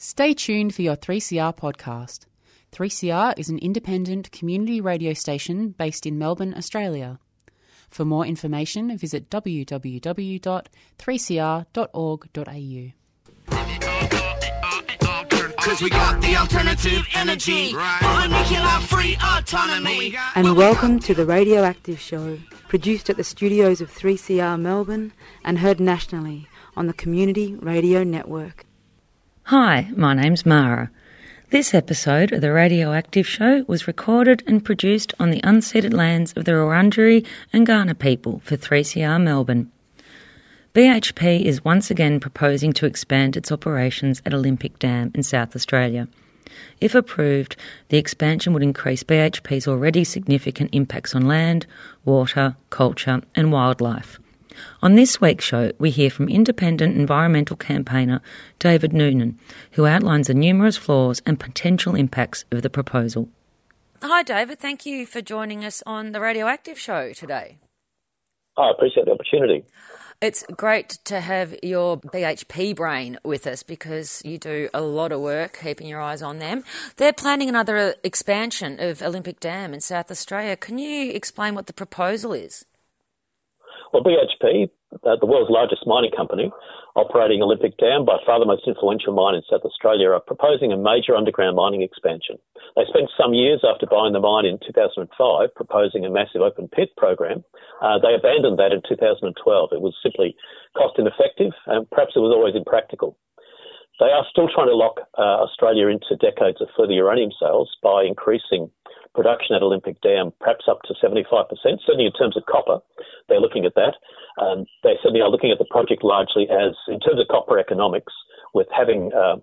Stay tuned for your 3CR podcast. 3CR is an independent community radio station based in Melbourne, Australia. For more information, visit www.3cr.org.au. Cause we got the alternative energy. Right. Free autonomy. And welcome to the Radioactive Show, produced at the studios of 3CR Melbourne and heard nationally on the Community Radio Network. Hi, my name's Mara. This episode of the Radioactive Show was recorded and produced on the unceded lands of the Wurundjeri and Kaurna people for 3CR Melbourne. BHP is once again proposing to expand its operations at Olympic Dam in South Australia. If approved, the expansion would increase BHP's already significant impacts on land, water, culture, and wildlife. On this week's show, we hear from independent environmental campaigner David Noonan, who outlines the numerous flaws and potential impacts of the proposal. Hi, David. Thank you for joining us on the Radioactive Show today. I appreciate the opportunity. It's great to have your BHP brain with us because you do a lot of work keeping your eyes on them. They're planning another expansion of Olympic Dam in South Australia. Can you explain what the proposal is? Well, BHP, uh, the world's largest mining company, operating Olympic Dam, by far the most influential mine in South Australia, are proposing a major underground mining expansion. They spent some years after buying the mine in 2005 proposing a massive open pit program. Uh, they abandoned that in 2012. It was simply cost ineffective and perhaps it was always impractical. They are still trying to lock uh, Australia into decades of further uranium sales by increasing production at Olympic Dam, perhaps up to 75%, certainly in terms of copper. They're looking at that. Um, they certainly are looking at the project largely as, in terms of copper economics, with having uh,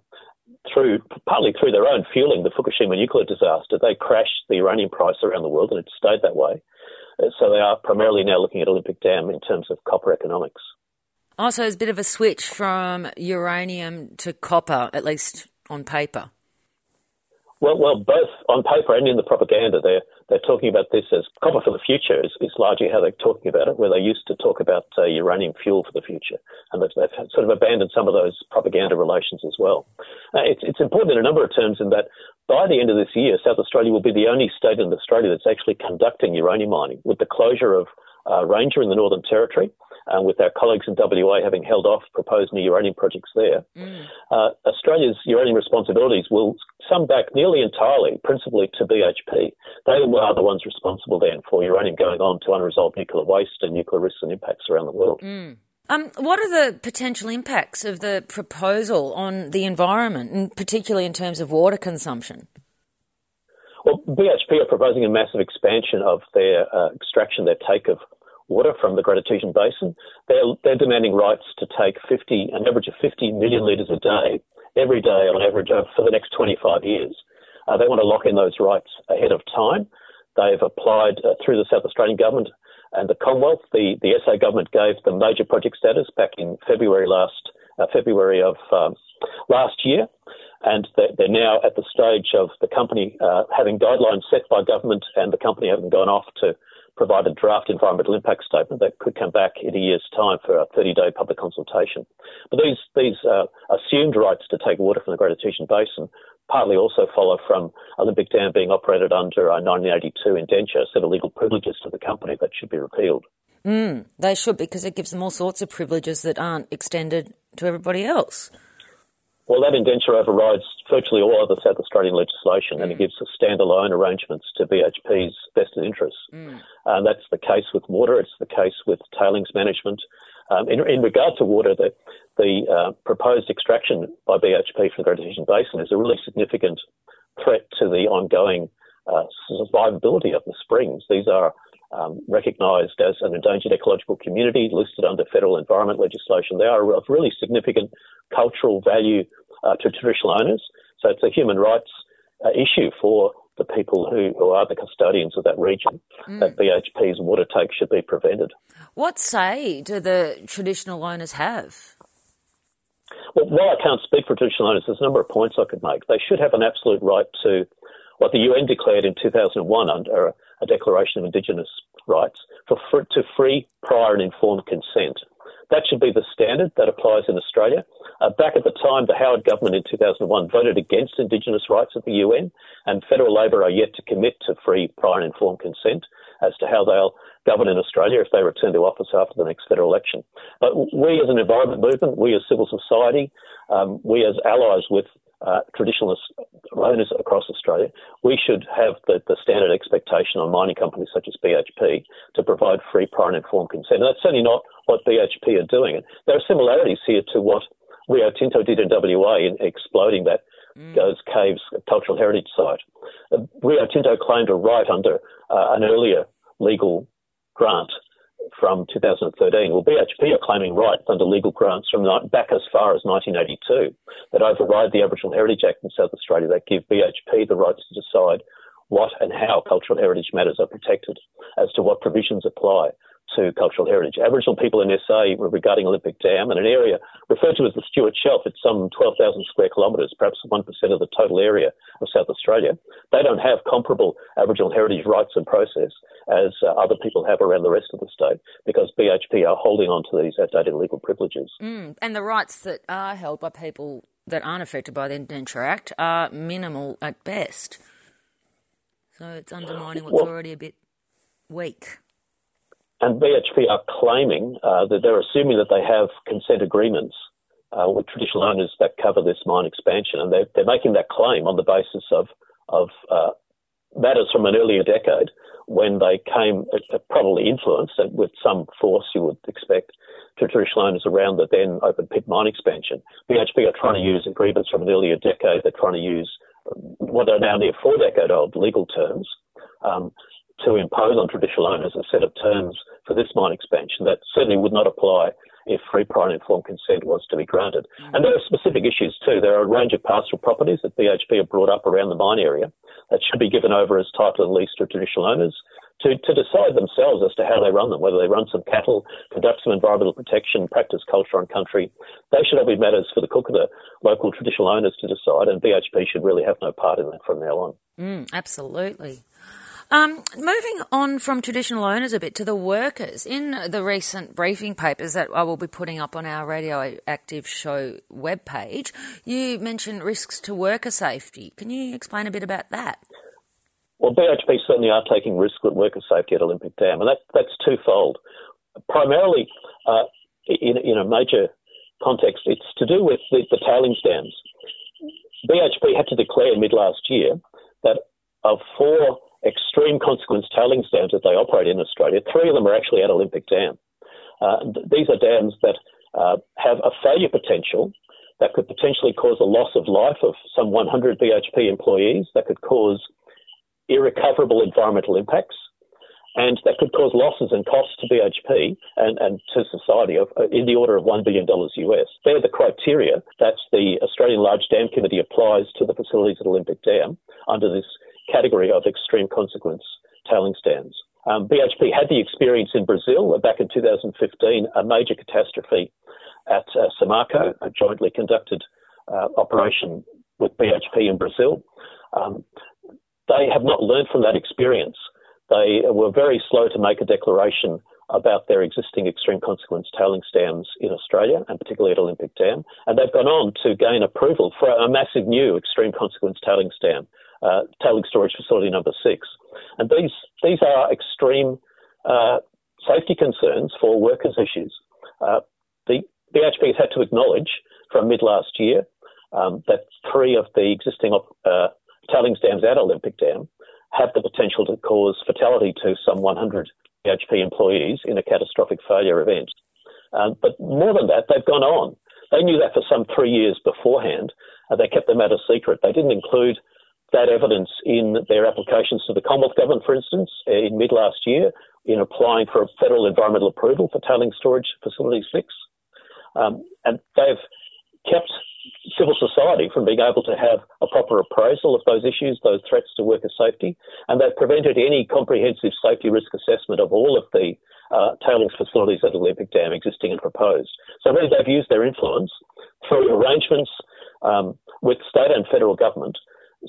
through partly through their own fueling the Fukushima nuclear disaster, they crashed the uranium price around the world, and it stayed that way. Uh, so they are primarily now looking at Olympic Dam in terms of copper economics. Also, it's a bit of a switch from uranium to copper, at least on paper. Well, well, both on paper and in the propaganda, they're they're talking about this as copper for the future is, is largely how they're talking about it. Where they used to talk about uh, uranium fuel for the future, and they've, they've, sort of abandoned some of those propaganda relations as well. Uh, it's it's important in a number of terms in that by the end of this year, South Australia will be the only state in Australia that's actually conducting uranium mining, with the closure of uh, Ranger in the Northern Territory uh, with our colleagues in WA having held off proposed new uranium projects there. Mm. Uh, Australia's uranium responsibilities will sum back nearly entirely, principally to BHP. They are the ones responsible then for uranium going on to unresolved nuclear waste and nuclear risks and impacts around the world. Mm. Um, what are the potential impacts of the proposal on the environment, and particularly in terms of water consumption? Well, BHP are proposing a massive expansion of their uh, extraction, their take of water from the Great Artesian Basin. They're, they're demanding rights to take 50, an average of 50 million litres a day, every day on average uh, for the next 25 years. Uh, they want to lock in those rights ahead of time. They've applied uh, through the South Australian government and the Commonwealth. The, the SA government gave them major project status back in February last uh, February of um, last year, and they're, they're, now at the stage of the company uh, having guidelines set by government and the company having gone off to provide a draft environmental impact statement that could come back in a year's time for a 30-day public consultation. But these these uh, assumed rights to take water from the Great Artesian Basin partly also follow from Olympic Dam being operated under a 1982 indenture, set of legal privileges to the company that should be repealed. Mm, they should because it gives them all sorts of privileges that aren't extended to everybody else. Well, that indenture overrides virtually all other South Australian legislation mm. and it mm. gives standalone arrangements to BHP's vested interests. Mm. And that's the case with water, it's the case with tailings management. Um, in, in, regard to water, the, the uh, proposed extraction by BHP from the Great Artesian Basin is a really significant threat to the ongoing uh, survivability of the springs. These are um, recognised as an endangered ecological community listed under federal environment legislation. They are of really significant cultural value uh, to traditional owners. So it's a human rights uh, issue for the people who, who, are the custodians of that region mm. that BHP's water take should be prevented. What say do the traditional owners have? Well, while I can't speak for traditional owners, there's a number of points I could make. They should have an absolute right to what the UN declared in 2001 under a Declaration of Indigenous Rights for, for, to free, prior, and informed consent. That should be the standard that applies in Australia. Uh, back at the time, the Howard government in 2001 voted against Indigenous rights at the UN, and federal Labor are yet to commit to free, prior, and informed consent as to how they'll govern in Australia if they return to office after the next federal election. But we as an environment movement, we as civil society, um, we as allies with uh, traditional owners across Australia, we should have the, the, standard expectation on mining companies such as BHP to provide free, prior and informed consent. And that's certainly not what BHP are doing. There are similarities here to what Rio Tinto did in WA in exploding that mm. those caves cultural heritage site. Uh, Rio Tinto claimed a right under uh, an earlier legal grant from 2013. Well, BHP are claiming rights under legal grants from back as far as 1982 that override the Aboriginal Heritage Act in South Australia that give BHP the rights to decide what and how cultural heritage matters are protected, as to what provisions apply to cultural heritage. Aboriginal people in SA were regarding Olympic Dam and an area referred to as the Stuart Shelf, it's some 12,000 square kilometres, perhaps 1% of the total area of South Australia. They don't have comparable Aboriginal heritage rights and process as uh, other people have around the rest of the state because BHP are holding on to these outdated legal privileges. Mm, and the rights that are held by people that aren't affected by the Indenture Act are minimal at best. So it's undermining what's well, already a bit weak. And BHP are claiming uh, that they're assuming that they have consent agreements uh, with traditional owners that cover this mine expansion, and they're, they're making that claim on the basis of of uh, matters from an earlier decade when they came uh, probably influenced with some force you would expect to traditional owners around the then open pit mine expansion. BHP are trying to use agreements from an earlier decade. They're trying to use what are now near four decade old legal terms um, to impose on traditional owners a set of terms for this mine expansion that certainly would not apply if free, prior and informed consent was to be granted. And there are specific issues too. There are a range of pastoral properties that BHP have brought up around the mine area that should be given over as title and lease to traditional owners to, to decide themselves as to how they run them, whether they run some cattle, conduct some environmental protection, practice culture on country. They should all be matters for the cook of the local traditional owners to decide, and BHP should really have no part in that from now on. Mm, absolutely. Um, moving on from traditional owners a bit to the workers, in the recent briefing papers that I will be putting up on our Radioactive Show webpage, you mentioned risks to worker safety. Can you explain a bit about that? Well, BHP certainly are taking risks with worker safety at Olympic Dam, and that, that's twofold. Primarily, uh, in, in a major context, it's to do with the, the tailings dams. BHP had to declare mid last year that of four extreme consequence tailings dams that they operate in Australia, three of them are actually at Olympic Dam. Uh, these are dams that uh, have a failure potential that could potentially cause a loss of life of some 100 BHP employees, that could cause irrecoverable environmental impacts, and that could cause losses and costs to BHP and, and to society of, uh, in the order of $1 billion US. They're the criteria that the Australian Large Dam Committee applies to the facilities at Olympic Dam under this category of extreme consequence tailing dams. Um, BHP had the experience in Brazil back in 2015, a major catastrophe at uh, Samarco, a jointly conducted uh, operation with BHP in Brazil. Um, they have not learned from that experience. They were very slow to make a declaration about their existing extreme consequence tailing dams in Australia and particularly at Olympic Dam. And they've gone on to gain approval for a massive new extreme consequence tailing dam, uh, tailing storage facility number six. And these, these are extreme uh, safety concerns for workers' issues. Uh, the BHP has had to acknowledge from mid last year um, that three of the existing uh, tailings dams at Olympic Dam have the potential to cause fatality to some 100 BHP employees in a catastrophic failure event. Um, but more than that, they've gone on. They knew that for some three years beforehand. Uh, they kept the matter secret. They didn't include that evidence in their applications to the Commonwealth Government, for instance, in mid last year, in applying for a federal environmental approval for tailing storage facility six. Um, and they've kept civil society from being able to have a proper appraisal of those issues, those threats to worker safety, and they've prevented any comprehensive safety risk assessment of all of the uh, tailings facilities at Olympic Dam existing and proposed. So really they've used their influence through arrangements um, with state and federal government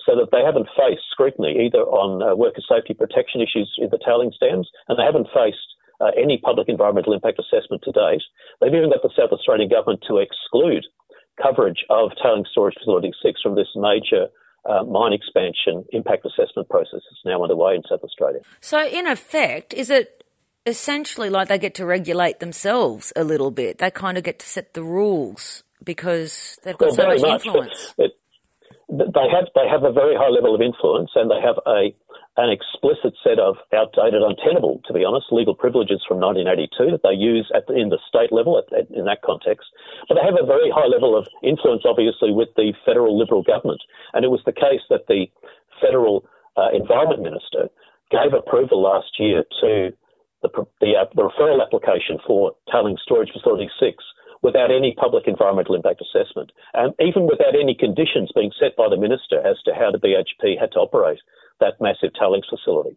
so that they haven't faced scrutiny either on uh, worker safety protection issues in the tailings dams and they haven't faced uh, any public environmental impact assessment to date. They've even got the South Australian government to exclude coverage of tailings storage facility 6 from this major uh, mine expansion impact assessment process is now underway in South Australia. So, in effect, is it essentially like they get to regulate themselves a little bit? They kind of get to set the rules because they've got well, so much, much influence. It, they have they have a very high level of influence, and they have a an explicit set of outdated, untenable, to be honest, legal privileges from 1982 that they use at the, in the state level at, at, in that context. But they have a very high level of influence, obviously, with the federal Liberal government. And it was the case that the federal uh, environment minister gave approval last year to the, the, uh, the referral application for tailing storage facility six without any public environmental impact assessment, and even without any conditions being set by the minister as to how the BHP had to operate that massive tailings facility.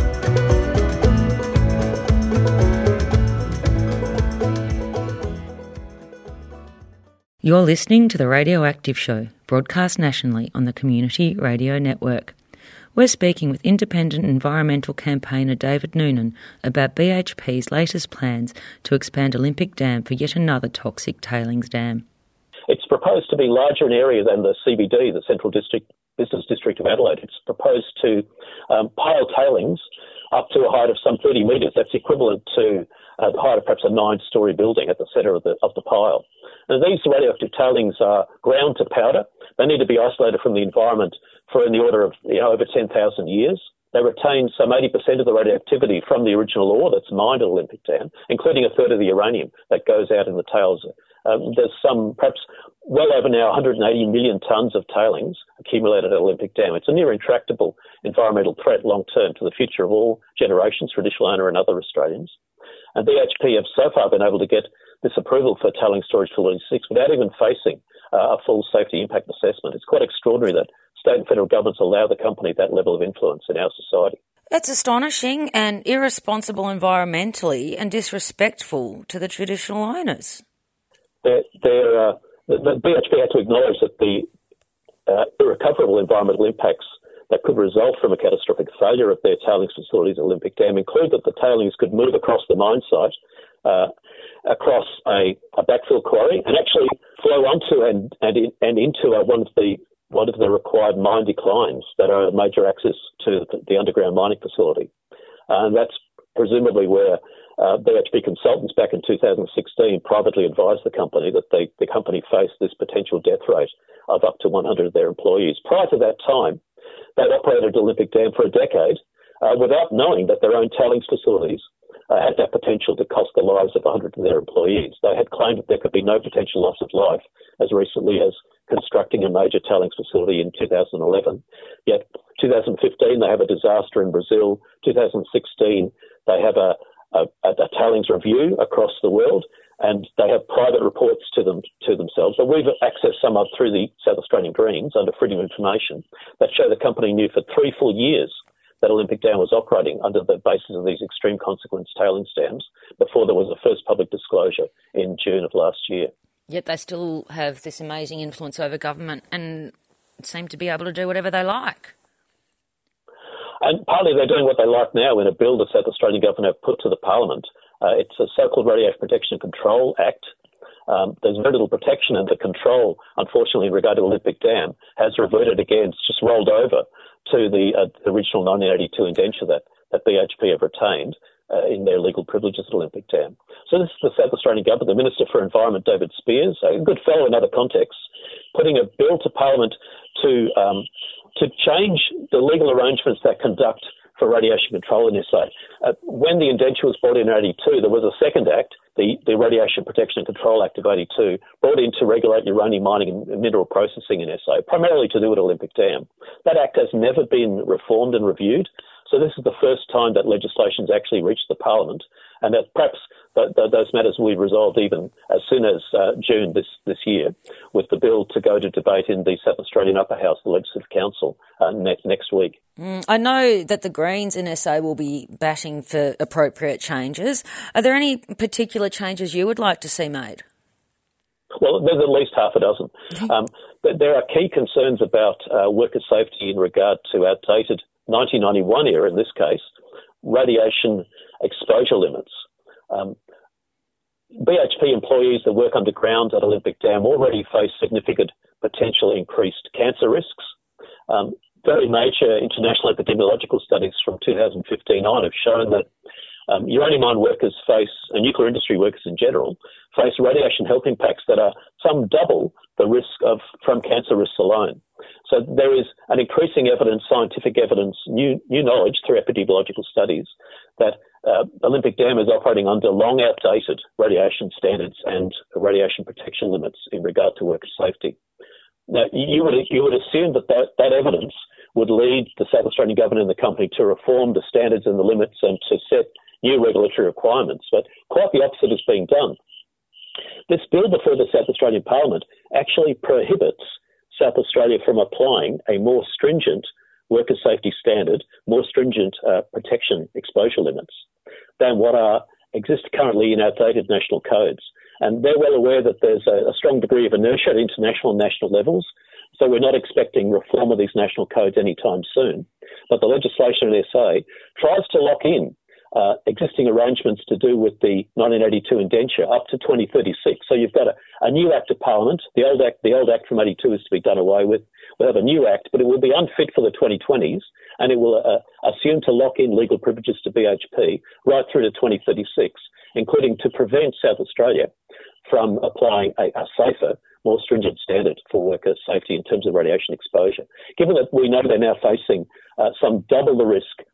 You're listening to The Radioactive Show, broadcast nationally on the Community Radio Network. We're speaking with independent environmental campaigner David Noonan about BHP's latest plans to expand Olympic Dam for yet another toxic tailings dam. It's proposed to be larger in area than the CBD, the Central District Business District of Adelaide. It's proposed to um, pile tailings up to a height of some 30 metres. That's equivalent to uh, the height of perhaps a nine-storey building at the centre of the of the pile. Now, these radioactive tailings are ground to powder. They need to be isolated from the environment for in the order of you know, over 10,000 years. They retain some 80% of the radioactivity from the original ore that's mined at Olympic Dam, including a third of the uranium that goes out in the tails. Um, there's some, perhaps well over now 180 million tonnes of tailings accumulated at Olympic Dam. It's a near intractable environmental threat long term to the future of all generations, traditional owner and other Australians. And BHP have so far been able to get this approval for tailings storage facility 6 without even facing uh, a full safety impact assessment. It's quite extraordinary that state and federal governments allow the company that level of influence in our society. That's astonishing and irresponsible environmentally and disrespectful to the traditional owners. They're, uh, the, BHP had to acknowledge that the uh, irrecoverable environmental impacts that could result from a catastrophic failure of their tailings facilities at Olympic Dam include that the tailings could move across the mine site uh, across a, a, backfill quarry and actually flow onto and and, in, and into a, one of the one of the required mine declines that are a major access to the, the underground mining facility, and that's presumably where uh, BHP consultants back in 2016 privately advised the company that they, the company faced this potential death rate of up to 100 of their employees. Prior to that time, they'd operated Olympic Dam for a decade uh, without knowing that their own tailings facilities uh, had that potential to cost the lives of 100 of their employees. They had claimed that there could be no potential loss of life as recently as constructing a major tailings facility in 2011. Yet 2015 they have a disaster in Brazil. 2016 they have a, a, a tailings review across the world and they have private reports to them to themselves. So we've accessed some of through the South Australian Greens under freedom of information that show the company knew for three full years that Olympic Dam was operating under the basis of these extreme consequence tailings dams before there was a first public disclosure in June of last year. Yet they still have this amazing influence over government and seem to be able to do whatever they like. And partly they're doing what they like now in a bill the South Australian government have put to the Parliament. Uh, it's a so-called Radiation Protection and Control Act. Um, there's very little protection, and the control, unfortunately, in regard to Olympic Dam, has reverted again. It's just rolled over to the, uh, the original 1982 indenture that, that BHP have retained uh, in their legal privileges at Olympic Dam. So this is the South Australian government, the Minister for Environment, David Speirs, a good fellow in other contexts, putting a bill to Parliament to um, to change the legal arrangements that conduct for radiation control in SA. Uh, when the indenture was brought in in 82, there was a second act, the, the Radiation Protection and Control Act of 82, brought in to regulate uranium mining and mineral processing in SA, primarily to do with Olympic Dam. That act has never been reformed and reviewed. So this is the first time that legislation has actually reached the Parliament and that perhaps th- th- those matters will be resolved even as soon as uh, June this, this year, with the bill to go to debate in the South Australian Upper House, the Legislative Council, uh, ne- next week. Mm, I know that the Greens in SA will be batting for appropriate changes. Are there any particular changes you would like to see made? Well, there's at least half a dozen. Um, there are key concerns about uh, worker safety in regard to outdated 1991 era, in this case, radiation exposure limits. Um, BHP employees that work underground at Olympic Dam already face significant potential increased cancer risks. Um, very major international epidemiological studies from 2015 on have shown that um, uranium mine workers face, and nuclear industry workers in general, face radiation health impacts that are some double the risk of from cancer risks alone. So there is an increasing evidence, scientific evidence, new, new knowledge through epidemiological studies that uh, Olympic Dam is operating under long outdated radiation standards and radiation protection limits in regard to worker safety. Now, you would, you would assume that, that that evidence would lead the South Australian government and the company to reform the standards and the limits and to set new regulatory requirements, but quite the opposite is being done. This bill before the South Australian Parliament actually prohibits South Australia from applying a more stringent worker safety standard, more stringent uh, protection exposure limits than what are exist currently in our outdated national codes. And they're well aware that there's a, a strong degree of inertia at international and national levels. So we're not expecting reform of these national codes anytime soon. But the legislation in SA tries to lock in uh, existing arrangements to do with the 1982 indenture up to 2036. So you've got a, a, new act of parliament. The old act, the old act from 82 is to be done away with. We'll have a new act, but it will be unfit for the 2020s, and it will uh, assume to lock in legal privileges to BHP right through to 2036, including to prevent South Australia from applying a, a safer more stringent standard for worker safety in terms of radiation exposure. Given that we know they're now facing uh, some double the risk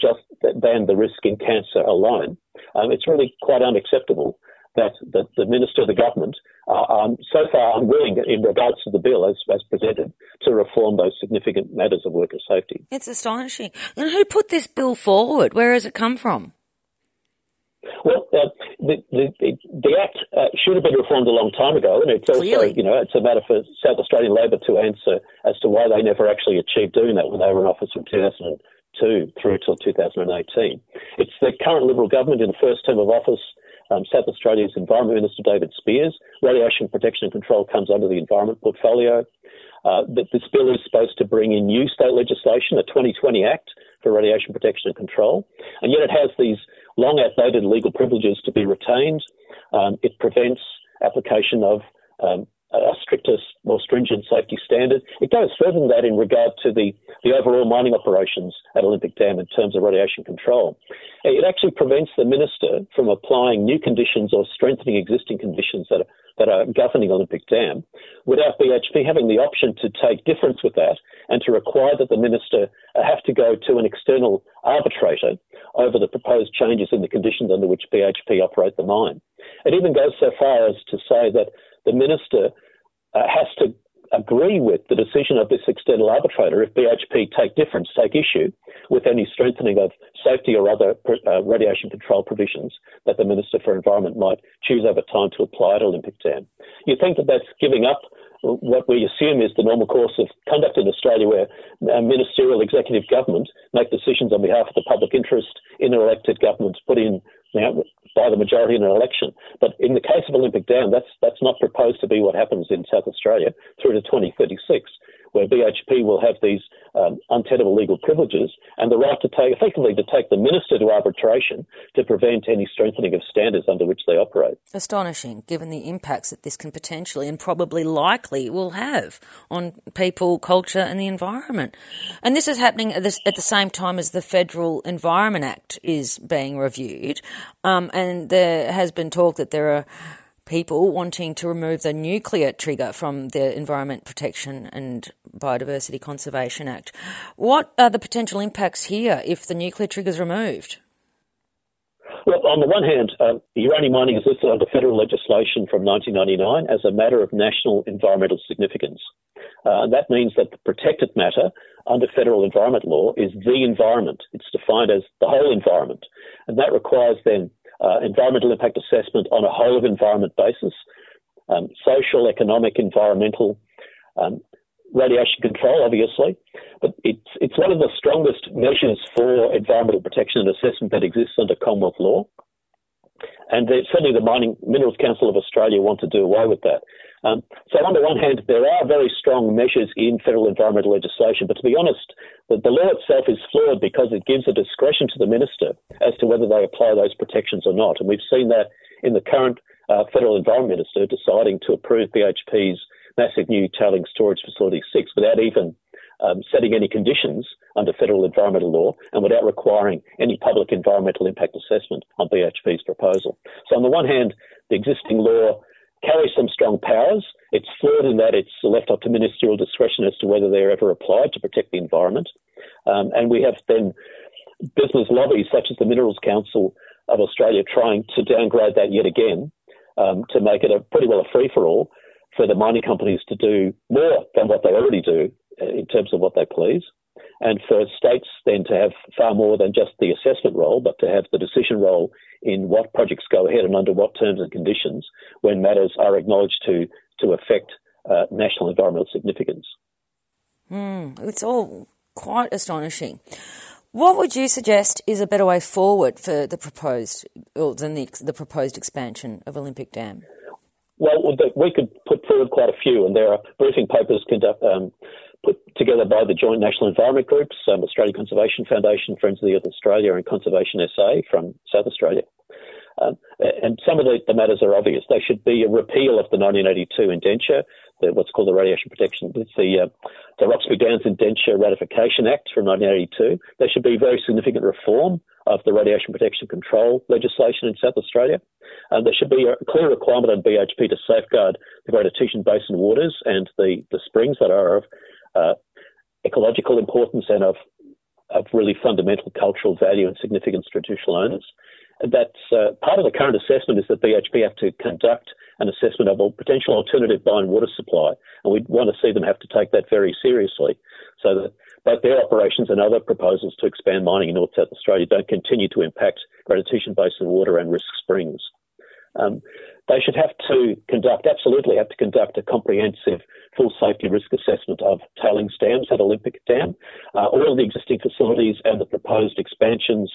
just than the risk in cancer alone. Um, it's really quite unacceptable that the, the minister of the government are um, so far unwilling in regards to the bill as, as presented to reform those significant matters of worker safety. It's astonishing. And who put this bill forward? Where has it come from? Well, uh, the, the, the, Act uh, should have been reformed a long time ago, and it's also, Clearly. you know, it's a matter for South Australian Labor to answer as to why they never actually achieved doing that when they were in office from 2000 through till 2018. It's the current Liberal government in the first term of office. Um, South Australia's Environment Minister David Speirs. Radiation protection and control comes under the environment portfolio. Uh, this bill is supposed to bring in new state legislation, a 2020 Act for radiation protection and control, and yet it has these long outdated legal privileges to be retained. Um, it prevents application of um, a stricter, more stringent safety standard. It goes further than that in regard to the, the overall mining operations at Olympic Dam in terms of radiation control. It actually prevents the minister from applying new conditions or strengthening existing conditions that are, that are governing Olympic Dam without BHP having the option to take difference with that and to require that the minister have to go to an external arbitrator over the proposed changes in the conditions under which BHP operate the mine. It even goes so far as to say that the minister uh, has to agree with the decision of this external arbitrator if BHP take difference, take issue with any strengthening of safety or other uh, radiation control provisions that the Minister for Environment might choose over time to apply at Olympic Dam. You think that that's giving up what we assume is the normal course of conduct in Australia, where ministerial executive government make decisions on behalf of the public interest in an elected government put in by the majority in an election. But in the case of Olympic Dam, that's that's not proposed to be what happens in South Australia through to 2036 where BHP will have these um, untenable legal privileges and the right to take, effectively, to take the minister to arbitration to prevent any strengthening of standards under which they operate. Astonishing, given the impacts that this can potentially and probably likely will have on people, culture, and the environment. And this is happening at, this, at the same time as the Federal Environment Act is being reviewed. Um, and there has been talk that there are people wanting to remove the nuclear trigger from the Environment Protection and Biodiversity Conservation Act. What are the potential impacts here if the nuclear trigger is removed? Well, on the one hand, uh, uranium mining is listed under federal legislation from 1999 as a matter of national environmental significance. Uh, that means that the protected matter under federal environment law is the environment. It's defined as the whole environment. And that requires then uh, environmental impact assessment on a whole of environment basis, um, social, economic, environmental, um, radiation control, obviously, but it's it's one of the strongest measures for environmental protection and assessment that exists under Commonwealth law. And certainly the Mining Minerals Council of Australia want to do away with that. Um, so on the one hand, there are very strong measures in federal environmental legislation, but to be honest, the, the law itself is flawed because it gives a discretion to the minister as to whether they apply those protections or not. And we've seen that in the current uh, federal environment minister deciding to approve BHP's massive new tailing storage facility six without even um, setting any conditions under federal environmental law and without requiring any public environmental impact assessment on BHP's proposal. So on the one hand, the existing law carries some strong powers. It's flawed in that it's left up to ministerial discretion as to whether they're ever applied to protect the environment. Um, and we have then business lobbies such as the Minerals Council of Australia trying to downgrade that yet again um, to make it a pretty well a free for all for the mining companies to do more than what they already do uh, in terms of what they please, and for states then to have far more than just the assessment role, but to have the decision role in what projects go ahead and under what terms and conditions when matters are acknowledged to to affect uh, national environmental significance. Mm, it's all quite astonishing. What would you suggest is a better way forward for the proposed, or than the, the proposed expansion of Olympic Dam? Well, we could put forward quite a few, and there are briefing papers conduct, um, put together by the Joint National Environment Groups, um, Australian Conservation Foundation, Friends of the Earth Australia, and Conservation SA from South Australia. Um, and some of the, the, matters are obvious. They should be a repeal of the 1982 indenture, the, what's called the Radiation Protection, the, uh, the Roxby Downs Indenture Ratification Act from 1982. There should be very significant reform of the radiation protection control legislation in South Australia. Uh, there should be a clear requirement on BHP to safeguard the Great Artesian Basin waters and the, the springs that are of uh, ecological importance and of, of really fundamental cultural value and significance to traditional owners. That's uh, part of the current assessment is that BHP have to conduct an assessment of a potential alternative mine water supply, and we want to see them have to take that very seriously, so that both their operations and other proposals to expand mining in North South Australia don't continue to impact Artesian Basin water and risk springs. Um, they should have to conduct, absolutely have to conduct a comprehensive full safety risk assessment of tailings dams at Olympic Dam, uh, all of the existing facilities and the proposed expansions,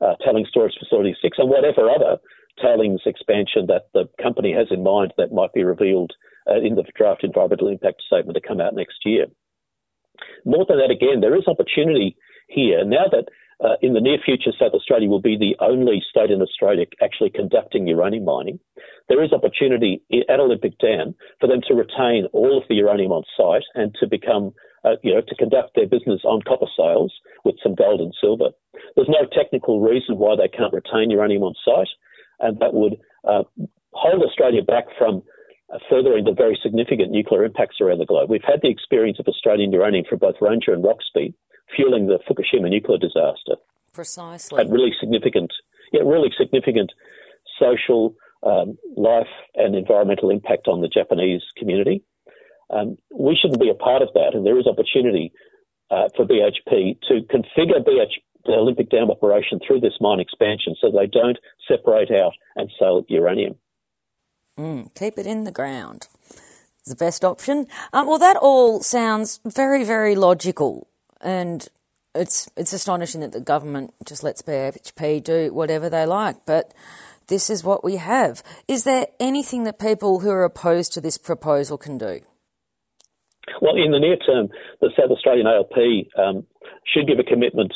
uh, tailings storage facility six, and whatever other tailings expansion that the company has in mind that might be revealed uh, in the draft environmental impact statement to come out next year. More than that, again, there is opportunity here now that uh, in the near future, South Australia will be the only state in Australia actually conducting uranium mining. There is opportunity at Olympic Dam for them to retain all of the uranium on site and to become, uh, you know, to conduct their business on copper sales with some gold and silver. There's no technical reason why they can't retain uranium on site, and that would uh, hold Australia back from uh, furthering the very significant nuclear impacts around the globe. We've had the experience of Australian uranium from both Ranger and Roxby fueling the Fukushima nuclear disaster. Precisely. Had really significant, yeah, really significant social, um, life, and environmental impact on the Japanese community. Um, we shouldn't be a part of that, and there is opportunity uh, for BHP to configure BHP the Olympic Dam operation through this mine expansion so they don't separate out and sell uranium. Mm, keep it in the ground. It's the best option. Um, well, that all sounds very, very logical and it's it's astonishing that the government just lets BHP do whatever they like, but this is what we have. Is there anything that people who are opposed to this proposal can do? Well, in the near term, the South Australian ALP um, should give a commitment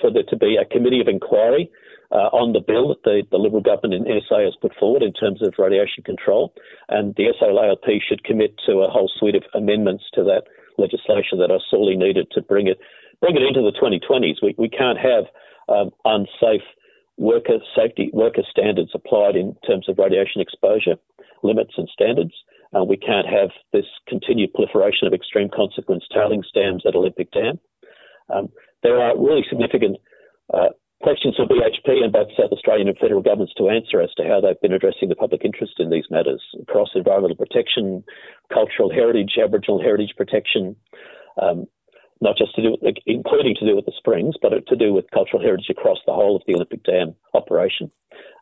for there to be a committee of inquiry uh, on the bill that the, the Liberal government in SA has put forward in terms of radiation control, and the SALP should commit to a whole suite of amendments to that legislation that are sorely needed to bring it bring it into the 2020s. We, we can't have um, unsafe worker safety worker standards applied in terms of radiation exposure limits and standards. Uh, we can't have this continued proliferation of extreme consequence tailing dams at Olympic Dam. Um, there are really significant uh, questions for BHP and both South Australian and federal governments to answer as to how they've been addressing the public interest in these matters across environmental protection, cultural heritage, Aboriginal heritage protection, um, not just to do, with, including to do with the springs, but to do with cultural heritage across the whole of the Olympic Dam operation.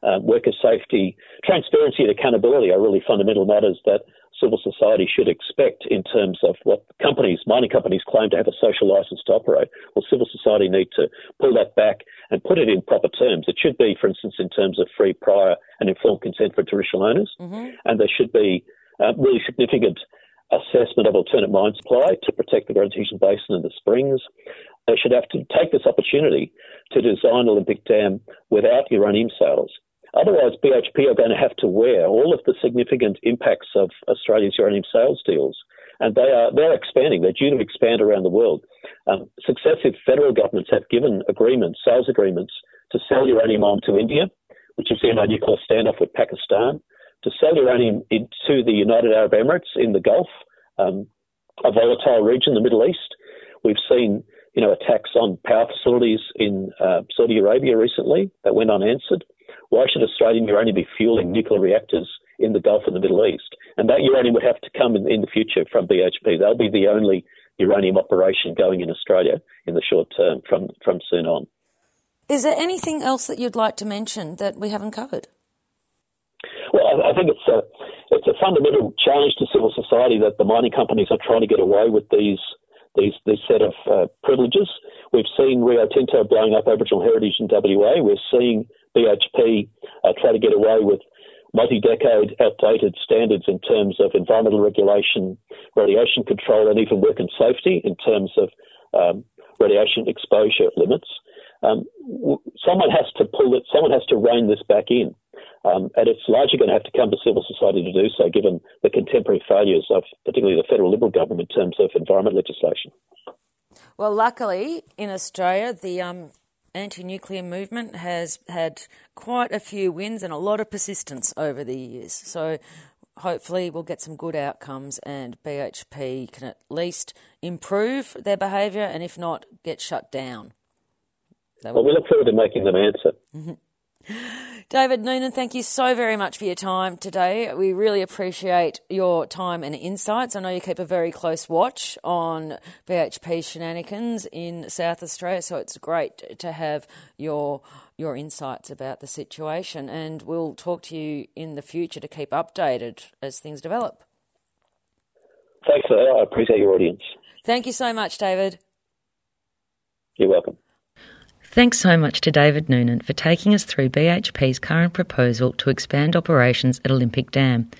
Um, worker safety, transparency, and accountability are really fundamental matters that civil society should expect in terms of what companies, mining companies, claim to have a social license to operate. Well, civil society need to pull that back and put it in proper terms. It should be, for instance, in terms of free, prior, and informed consent for traditional owners, mm-hmm. and there should be uh, really significant assessment of alternate mine supply to protect the Great Artesian Basin and the springs. They should have to take this opportunity to design Olympic Dam without uranium sales. Otherwise, BHP are going to have to wear all of the significant impacts of Australia's uranium sales deals. And they are they're expanding. They're due to expand around the world. Um, successive federal governments have given agreements, sales agreements, to sell uranium on to India, which is in a nuclear standoff with Pakistan, to sell uranium into the United Arab Emirates in the Gulf, um, a volatile region, the Middle East. We've seen you know attacks on power facilities in uh, Saudi Arabia recently that went unanswered. Why should Australian uranium be fueling nuclear reactors in the Gulf and the Middle East? And that uranium would have to come in, in the future from BHP. They'll be the only uranium operation going in Australia in the short term from, from soon on. Is there anything else that you'd like to mention that we haven't covered? Well, I think it's a it's a fundamental challenge to civil society that the mining companies are trying to get away with these these these set of uh, privileges. We've seen Rio Tinto blowing up Aboriginal heritage in WA. We're seeing BHP uh, try to get away with multi-decade outdated standards in terms of environmental regulation, radiation control, and even work and safety in terms of um, radiation exposure limits. Um, someone has to pull it. Someone has to rein this back in. Um, and it's largely going to have to come to civil society to do so, given the contemporary failures of particularly the federal Liberal government in terms of environment legislation. Well, luckily in Australia, the um, anti nuclear movement has had quite a few wins and a lot of persistence over the years. So hopefully we'll get some good outcomes and BHP can at least improve their behaviour and if not, get shut down. Well, we look forward to making them answer. David Noonan, thank you so very much for your time today. We really appreciate your time and insights. I know you keep a very close watch on BHP shenanigans in South Australia, so it's great to have your your insights about the situation. And we'll talk to you in the future to keep updated as things develop. Thanks for that. I appreciate your audience. Thank you so much, David. You're welcome. Thanks so much to David Noonan for taking us through BHP's current proposal to expand operations at Olympic Dam.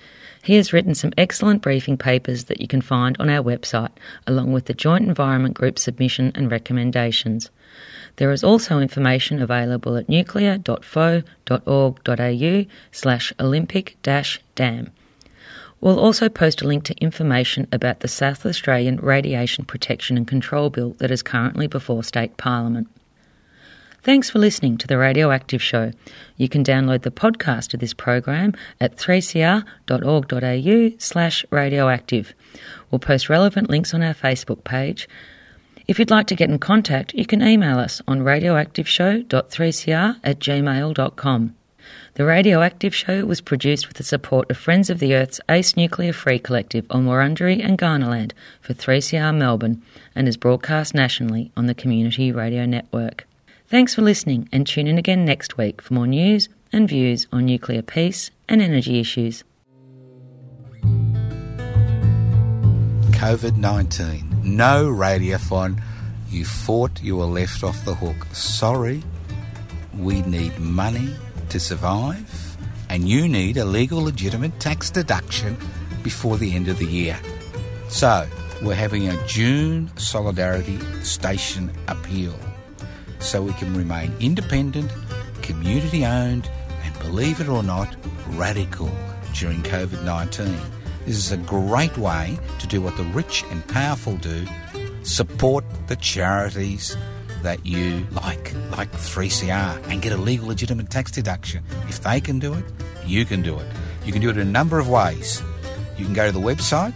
He has written some excellent briefing papers that you can find on our website, along with the Joint Environment Group submission and recommendations. There is also information available at nuclear.foe.org.au slash Olympic dam. We'll also post a link to information about the South Australian Radiation Protection and Control Bill that is currently before State Parliament. Thanks for listening to The Radioactive Show. You can download the podcast of this program at 3cr.org.au slash radioactive. We'll post relevant links on our Facebook page. If you'd like to get in contact, you can email us on radioactiveshow.3cr at gmail.com. The Radioactive Show was produced with the support of Friends of the Earth's Ace Nuclear Free Collective on Wurundjeri and Kaurna land for 3CR Melbourne and is broadcast nationally on the Community Radio Network. Thanks for listening and tune in again next week for more news and views on nuclear peace and energy issues. COVID 19. No radiothon. You fought, you were left off the hook. Sorry, we need money to survive, and you need a legal, legitimate tax deduction before the end of the year. So, we're having a June Solidarity Station appeal so we can remain independent, community owned, and believe it or not, radical during COVID 19. This is a great way to do what the rich and powerful do support the charities that you like, like 3CR, and get a legal, legitimate tax deduction. If they can do it, you can do it. You can do it in a number of ways. You can go to the website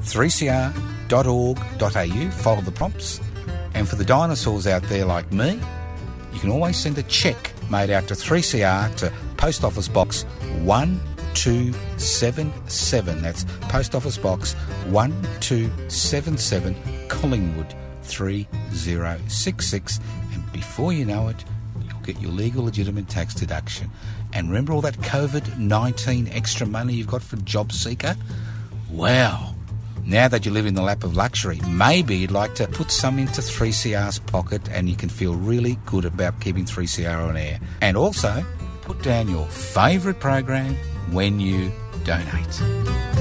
3cr.org.au, follow the prompts, and for the dinosaurs out there like me, you can always send a cheque made out to 3CR to Post Office Box 1277. That's Post Office Box 1277, Collingwood, 3066 and before you know it, you'll get your legal legitimate tax deduction. And remember all that COVID 19 extra money you've got for Job Seeker? Wow. Now that you live in the lap of luxury, maybe you'd like to put some into 3CR's pocket and you can feel really good about keeping 3CR on air. And also, put down your favourite program when you donate.